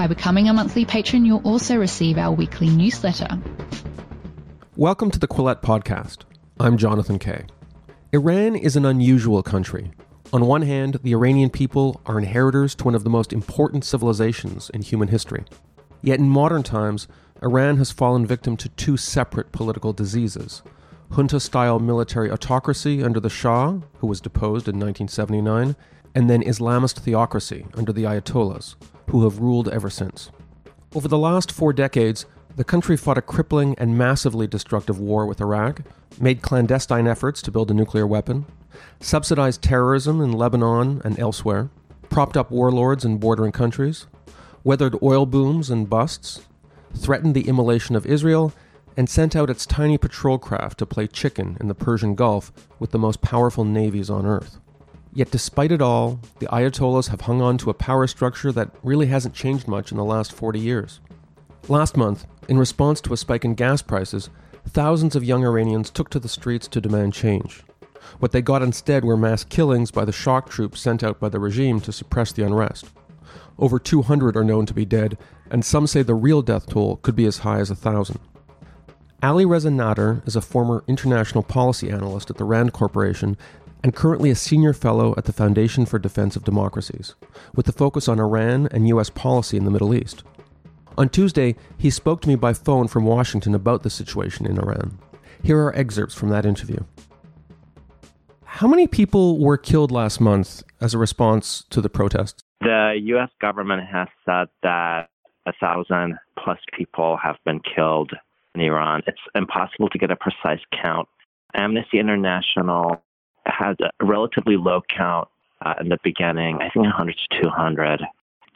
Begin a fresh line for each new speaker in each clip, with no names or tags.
By becoming a monthly patron, you'll also receive our weekly newsletter.
Welcome to the Quillette Podcast. I'm Jonathan Kay. Iran is an unusual country. On one hand, the Iranian people are inheritors to one of the most important civilizations in human history. Yet in modern times, Iran has fallen victim to two separate political diseases junta style military autocracy under the Shah, who was deposed in 1979, and then Islamist theocracy under the Ayatollahs, who have ruled ever since. Over the last four decades, the country fought a crippling and massively destructive war with Iraq, made clandestine efforts to build a nuclear weapon, subsidized terrorism in Lebanon and elsewhere, propped up warlords in bordering countries, weathered oil booms and busts, threatened the immolation of Israel, and sent out its tiny patrol craft to play chicken in the Persian Gulf with the most powerful navies on Earth. Yet, despite it all, the Ayatollahs have hung on to a power structure that really hasn't changed much in the last 40 years. Last month, in response to a spike in gas prices, thousands of young Iranians took to the streets to demand change. What they got instead were mass killings by the shock troops sent out by the regime to suppress the unrest. Over 200 are known to be dead, and some say the real death toll could be as high as a thousand. Ali Reza Nader is a former international policy analyst at the RAND Corporation and currently a senior fellow at the Foundation for Defense of Democracies, with a focus on Iran and U.S. policy in the Middle East. On Tuesday, he spoke to me by phone from Washington about the situation in Iran. Here are excerpts from that interview. How many people were killed last month as a response to the protests?
The U.S. government has said that a thousand plus people have been killed in Iran. It's impossible to get a precise count. Amnesty International had a relatively low count uh, in the beginning, I think 100 to 200.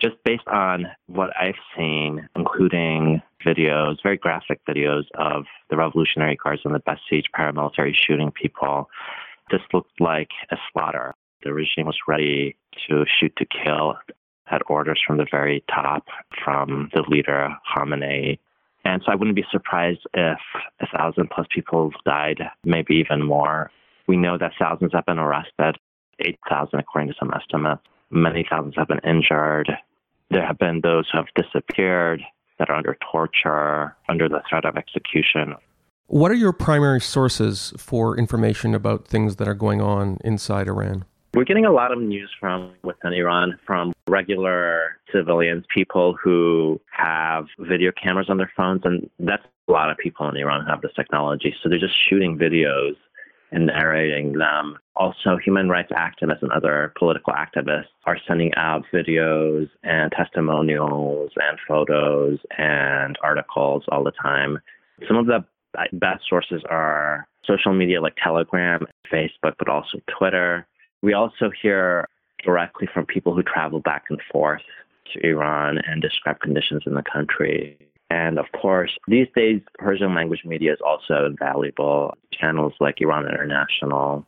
Just based on what I've seen, including videos, very graphic videos of the Revolutionary Guards and the Basij paramilitary shooting people, this looked like a slaughter. The regime was ready to shoot to kill, had orders from the very top from the leader, Khamenei. And so I wouldn't be surprised if a thousand plus people died, maybe even more. We know that thousands have been arrested, 8,000 according to some estimates. Many thousands have been injured. There have been those who have disappeared that are under torture, under the threat of execution.
What are your primary sources for information about things that are going on inside Iran?
We're getting a lot of news from within Iran from regular civilians, people who have video cameras on their phones, and that's a lot of people in Iran who have this technology. So they're just shooting videos and narrating them. Also, human rights activists and other political activists are sending out videos and testimonials and photos and articles all the time. Some of the best sources are social media like Telegram, Facebook, but also Twitter. We also hear directly from people who travel back and forth to Iran and describe conditions in the country. And of course, these days, Persian language media is also invaluable. Channels like Iran International.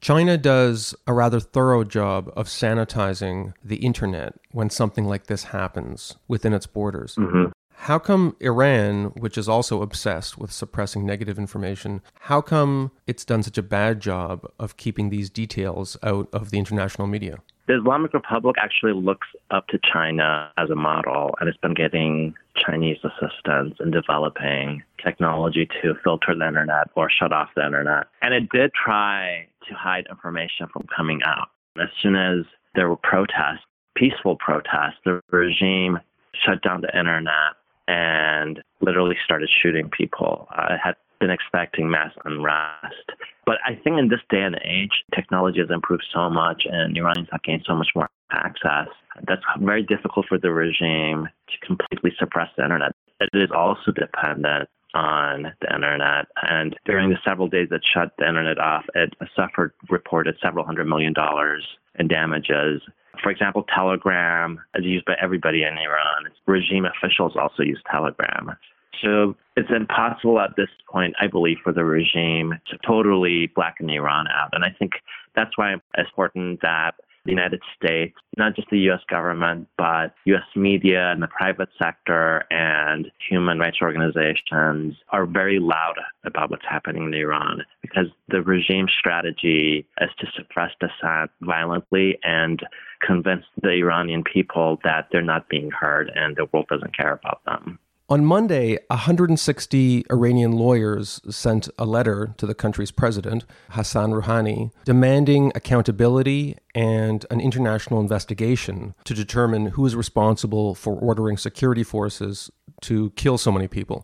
China does a rather thorough job of sanitizing the internet when something like this happens within its borders.
Mm-hmm.
How come Iran, which is also obsessed with suppressing negative information, how come it's done such a bad job of keeping these details out of the international media?
The Islamic Republic actually looks up to China as a model and it's been getting Chinese assistance in developing technology to filter the internet or shut off the internet. And it did try to hide information from coming out. As soon as there were protests, peaceful protests, the regime shut down the internet and literally started shooting people. I had been expecting mass unrest. But I think in this day and age, technology has improved so much and Iranians have gained so much more access. That's very difficult for the regime to completely suppress the internet. It is also dependent on the internet. And during the several days that shut the internet off, it suffered reported several hundred million dollars in damages. For example, Telegram is used by everybody in Iran. Regime officials also use Telegram. So it's impossible at this point, I believe, for the regime to totally blacken Iran out. And I think that's why it's important that the United States, not just the US government, but US media and the private sector and human rights organizations are very loud about what's happening in Iran because the regime strategy is to suppress dissent violently and convince the Iranian people that they're not being heard and the world doesn't care about them.
On Monday, 160 Iranian lawyers sent a letter to the country's president, Hassan Rouhani, demanding accountability and an international investigation to determine who is responsible for ordering security forces to kill so many people.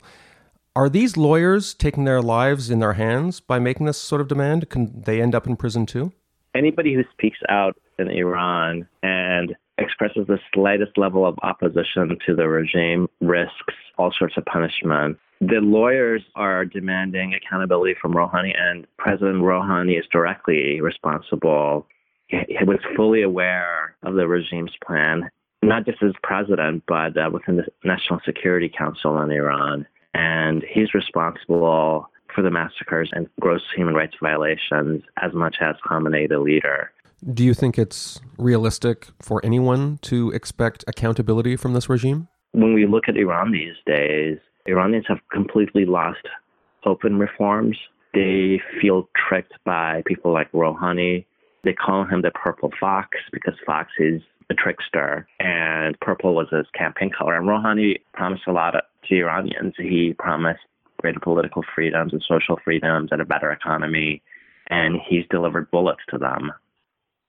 Are these lawyers taking their lives in their hands by making this sort of demand? Can they end up in prison too?
Anybody who speaks out in Iran and expresses the slightest level of opposition to the regime risks all sorts of punishment. The lawyers are demanding accountability from Rouhani, and President Rouhani is directly responsible. He was fully aware of the regime's plan, not just as president, but uh, within the National Security Council in Iran. And he's responsible for the massacres and gross human rights violations as much as Khamenei, the leader.
Do you think it's realistic for anyone to expect accountability from this regime?
When we look at Iran these days, Iranians have completely lost hope in reforms. They feel tricked by people like Rouhani. They call him the purple fox because fox is a trickster, and purple was his campaign color. And Rouhani promised a lot to Iranians. He promised greater political freedoms and social freedoms and a better economy, and he's delivered bullets to them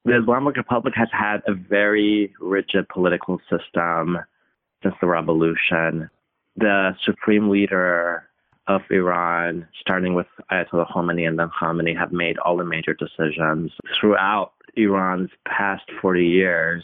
the Islamic Republic has had a very rigid political system since the revolution. The supreme leader of Iran, starting with Ayatollah Khomeini and then Khamenei, have made all the major decisions. Throughout Iran's past 40 years,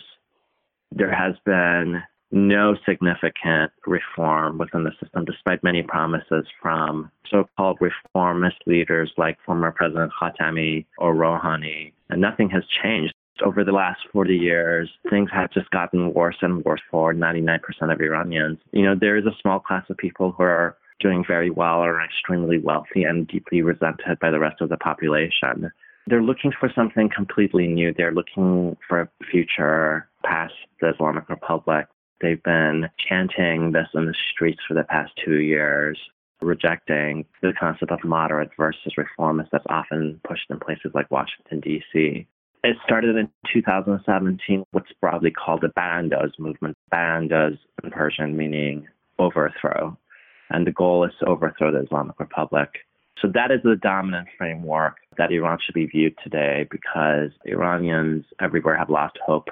there has been no significant reform within the system, despite many promises from so called reformist leaders like former President Khatami or Rouhani. And nothing has changed. Over the last 40 years, things have just gotten worse and worse for 99% of Iranians. You know, there is a small class of people who are doing very well or extremely wealthy and deeply resented by the rest of the population. They're looking for something completely new. They're looking for a future past the Islamic Republic They've been chanting this in the streets for the past two years, rejecting the concept of moderate versus reformist that's often pushed in places like Washington, D.C. It started in 2017, what's broadly called the Barandoz movement. Barandoz in Persian meaning overthrow. And the goal is to overthrow the Islamic Republic. So that is the dominant framework that Iran should be viewed today because Iranians everywhere have lost hope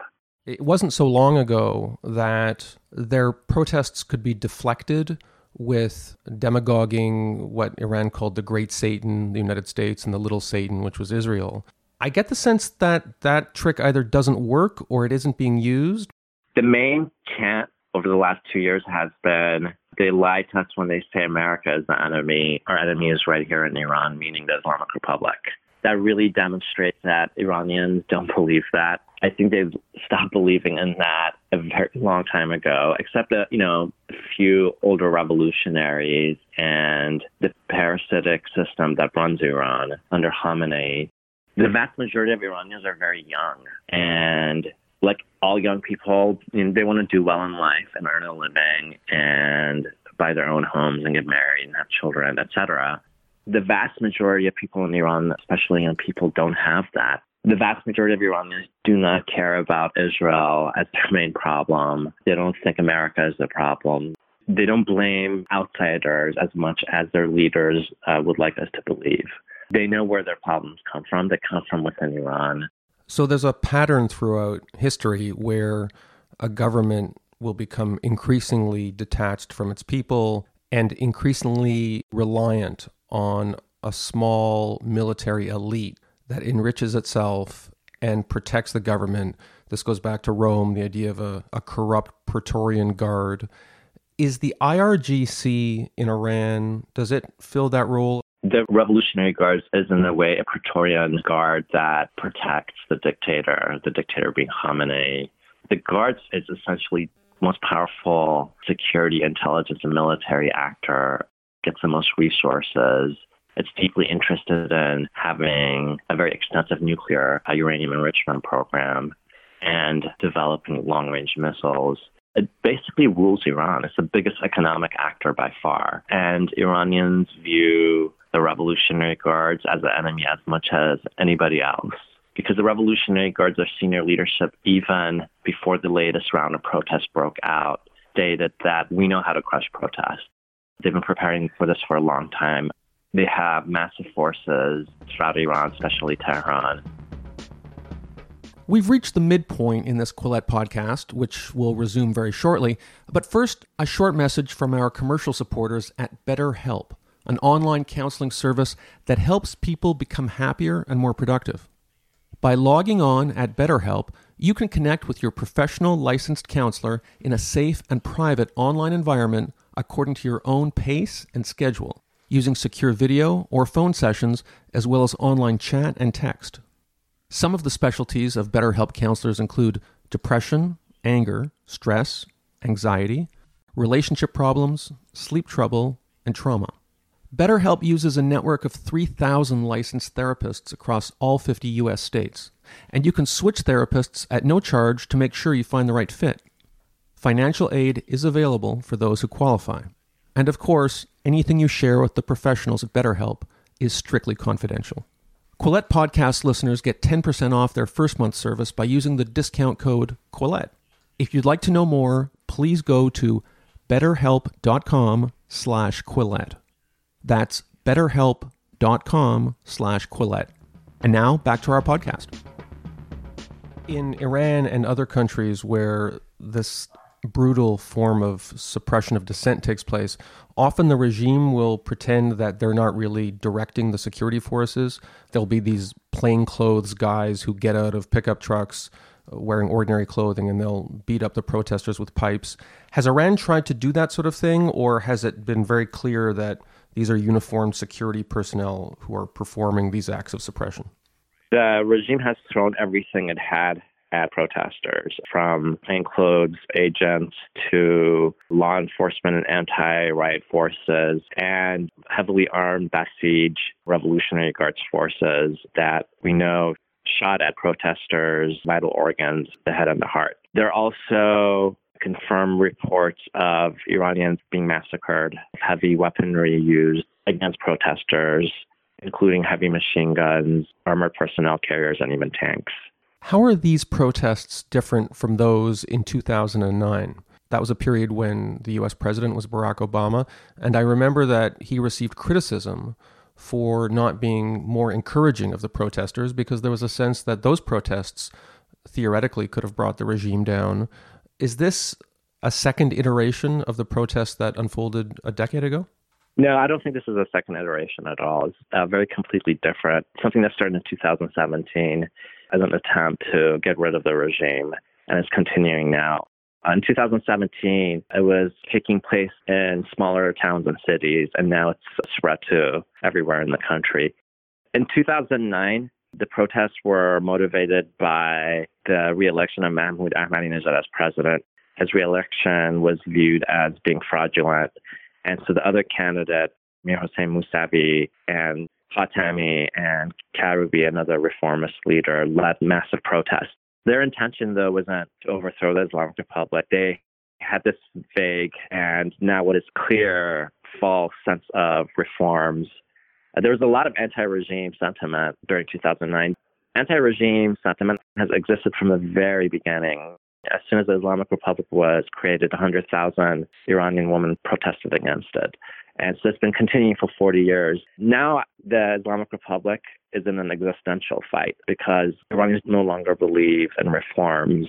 it wasn't so long ago that their protests could be deflected with demagoguing what Iran called the Great Satan, the United States, and the Little Satan, which was Israel. I get the sense that that trick either doesn't work or it isn't being used.
The main chant over the last two years has been they lie to us when they say America is the enemy. Our enemy is right here in Iran, meaning the Islamic Republic that really demonstrates that Iranians don't believe that. I think they've stopped believing in that a very long time ago, except that, you know, a few older revolutionaries and the parasitic system that runs Iran under Khamenei. The vast majority of Iranians are very young and like all young people, you know, they want to do well in life and earn a living and buy their own homes and get married and have children, etc the vast majority of people in Iran, especially young people, don't have that. The vast majority of Iranians do not care about Israel as their main problem. They don't think America is the problem. They don't blame outsiders as much as their leaders uh, would like us to believe. They know where their problems come from. They come from within Iran.
So there's a pattern throughout history where a government will become increasingly detached from its people and increasingly reliant on a small military elite that enriches itself and protects the government. This goes back to Rome, the idea of a, a corrupt Praetorian Guard. Is the IRGC in Iran, does it fill that role?
The Revolutionary Guards is, in a way, a Praetorian Guard that protects the dictator, the dictator being Khamenei. The Guards is essentially the most powerful security, intelligence, and military actor gets the most resources. It's deeply interested in having a very extensive nuclear uh, uranium enrichment program and developing long range missiles. It basically rules Iran. It's the biggest economic actor by far. And Iranians view the Revolutionary Guards as an enemy as much as anybody else. Because the Revolutionary Guards, their senior leadership, even before the latest round of protests broke out, stated that we know how to crush protests. They've been preparing for this for a long time. They have massive forces throughout Iran, especially Tehran.
We've reached the midpoint in this Quillette podcast, which will resume very shortly. But first, a short message from our commercial supporters at BetterHelp, an online counseling service that helps people become happier and more productive. By logging on at BetterHelp, you can connect with your professional licensed counselor in a safe and private online environment according to your own pace and schedule, using secure video or phone sessions, as well as online chat and text. Some of the specialties of BetterHelp counselors include depression, anger, stress, anxiety, relationship problems, sleep trouble, and trauma. BetterHelp uses a network of 3,000 licensed therapists across all 50 U.S. states, and you can switch therapists at no charge to make sure you find the right fit. Financial aid is available for those who qualify. And of course, anything you share with the professionals at BetterHelp is strictly confidential. Quillette podcast listeners get 10% off their first month service by using the discount code Quillette. If you'd like to know more, please go to betterhelp.com slash Quillette. That's betterhelp.com slash Quillette. And now back to our podcast. In Iran and other countries where this brutal form of suppression of dissent takes place, often the regime will pretend that they're not really directing the security forces. There'll be these plainclothes guys who get out of pickup trucks uh, wearing ordinary clothing and they'll beat up the protesters with pipes. Has Iran tried to do that sort of thing, or has it been very clear that these are uniformed security personnel who are performing these acts of suppression?
The regime has thrown everything it had at protesters, from plainclothes agents to law enforcement and anti riot forces, and heavily armed Basij Revolutionary Guards forces that we know shot at protesters' vital organs, the head and the heart. There are also confirmed reports of Iranians being massacred, heavy weaponry used against protesters, including heavy machine guns, armored personnel carriers, and even tanks.
How are these protests different from those in 2009? That was a period when the US president was Barack Obama, and I remember that he received criticism for not being more encouraging of the protesters because there was a sense that those protests theoretically could have brought the regime down. Is this a second iteration of the protests that unfolded a decade ago?
No, I don't think this is a second iteration at all. It's uh, very completely different. Something that started in 2017 as an attempt to get rid of the regime, and it's continuing now. In 2017, it was taking place in smaller towns and cities, and now it's spread to everywhere in the country. In 2009, the protests were motivated by the reelection of Mahmoud Ahmadinejad as president. His reelection was viewed as being fraudulent, and so the other candidate, Mir Hossein Mousavi, and Khatami and Karubi, another reformist leader, led massive protests. Their intention, though, wasn't to overthrow the Islamic Republic. They had this vague and now what is clear false sense of reforms. Uh, there was a lot of anti regime sentiment during 2009. Anti regime sentiment has existed from the very beginning. As soon as the Islamic Republic was created, 100,000 Iranian women protested against it. And so it's been continuing for 40 years. Now the Islamic Republic is in an existential fight because Iranians no longer believe in reforms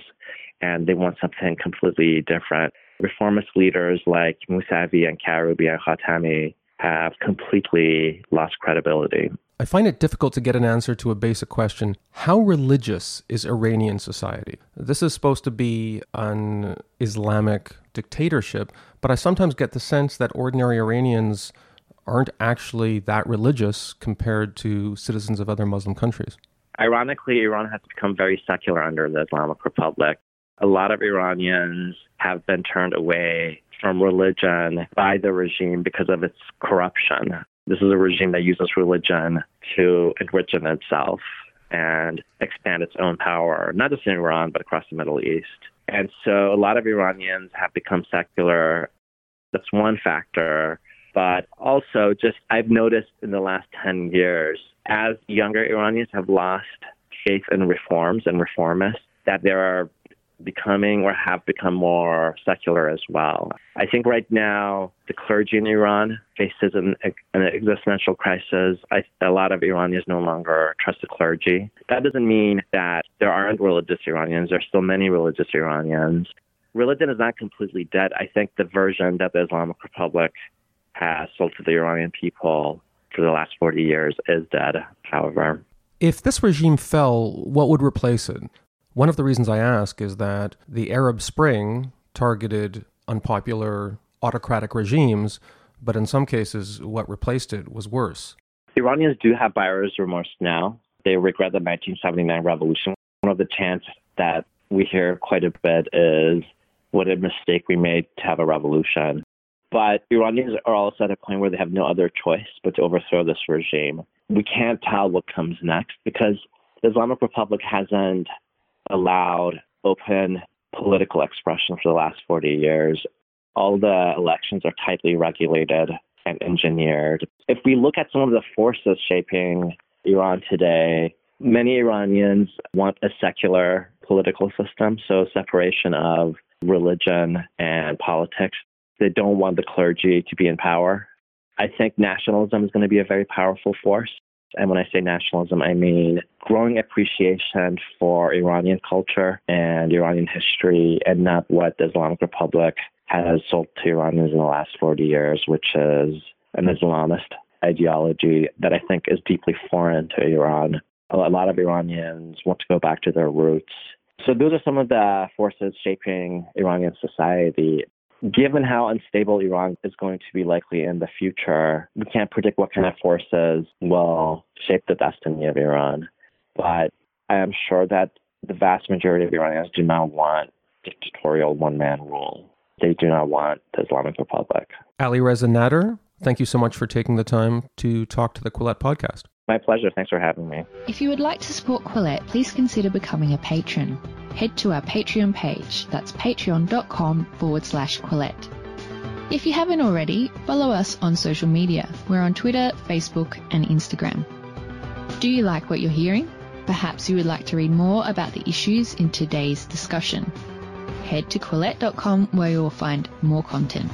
and they want something completely different. Reformist leaders like Mousavi and Karoubi and Khatami have completely lost credibility.
I find it difficult to get an answer to a basic question. How religious is Iranian society? This is supposed to be an Islamic dictatorship, but I sometimes get the sense that ordinary Iranians aren't actually that religious compared to citizens of other Muslim countries.
Ironically, Iran has become very secular under the Islamic Republic. a lot of Iranians have been turned away from religion by the regime because of its corruption. This is a regime that uses religion to enrich in itself and expand its own power, not just in Iran, but across the Middle East. And so a lot of Iranians have become secular. That's one factor. But also, just I've noticed in the last 10 years, as younger Iranians have lost faith in reforms and reformists, that there are becoming or have become more secular as well. I think right now the clergy in Iran faces an, an existential crisis. I, a lot of Iranians no longer trust the clergy. That doesn't mean that there aren't religious Iranians. There are still many religious Iranians. Religion is not completely dead. I think the version that the Islamic Republic has sold to the Iranian people for the last 40 years is dead, however.
If this regime fell, what would replace it? One of the reasons I ask is that the Arab Spring targeted unpopular autocratic regimes, but in some cases, what replaced it was worse.
Iranians do have buyer's remorse now. They regret the 1979 revolution. One of the chants that we hear quite a bit is, What a mistake we made to have a revolution. But Iranians are also at a point where they have no other choice but to overthrow this regime. We can't tell what comes next because the Islamic Republic hasn't allowed open political expression for the last 40 years. All the elections are tightly regulated and engineered. If we look at some of the forces shaping Iran today, many Iranians want a secular political system, so separation of religion and politics. They don't want the clergy to be in power. I think nationalism is going to be a very powerful force. And when I say nationalism, I mean growing appreciation for Iranian culture and Iranian history and not what the Islamic Republic has sold to Iranians in the last 40 years, which is an Islamist ideology that I think is deeply foreign to Iran. A lot of Iranians want to go back to their roots. So those are some of the forces shaping Iranian society given how unstable Iran is going to be likely in the future, we can't predict what kind of forces will shape the destiny of Iran. But I am sure that the vast majority of Iranians do not want dictatorial one man rule. They do not want the Islamic Republic.
Ali Reza Nader, thank you so much for taking the time to talk to the Quillette podcast.
My pleasure. Thanks for having me.
If you would like to support Quillette, please consider becoming a patron. Head to our Patreon page. That's patreon.com forward slash Quillette. If you haven't already, follow us on social media. We're on Twitter, Facebook, and Instagram. Do you like what you're hearing? Perhaps you would like to read more about the issues in today's discussion. Head to Quillette.com where you will find more content.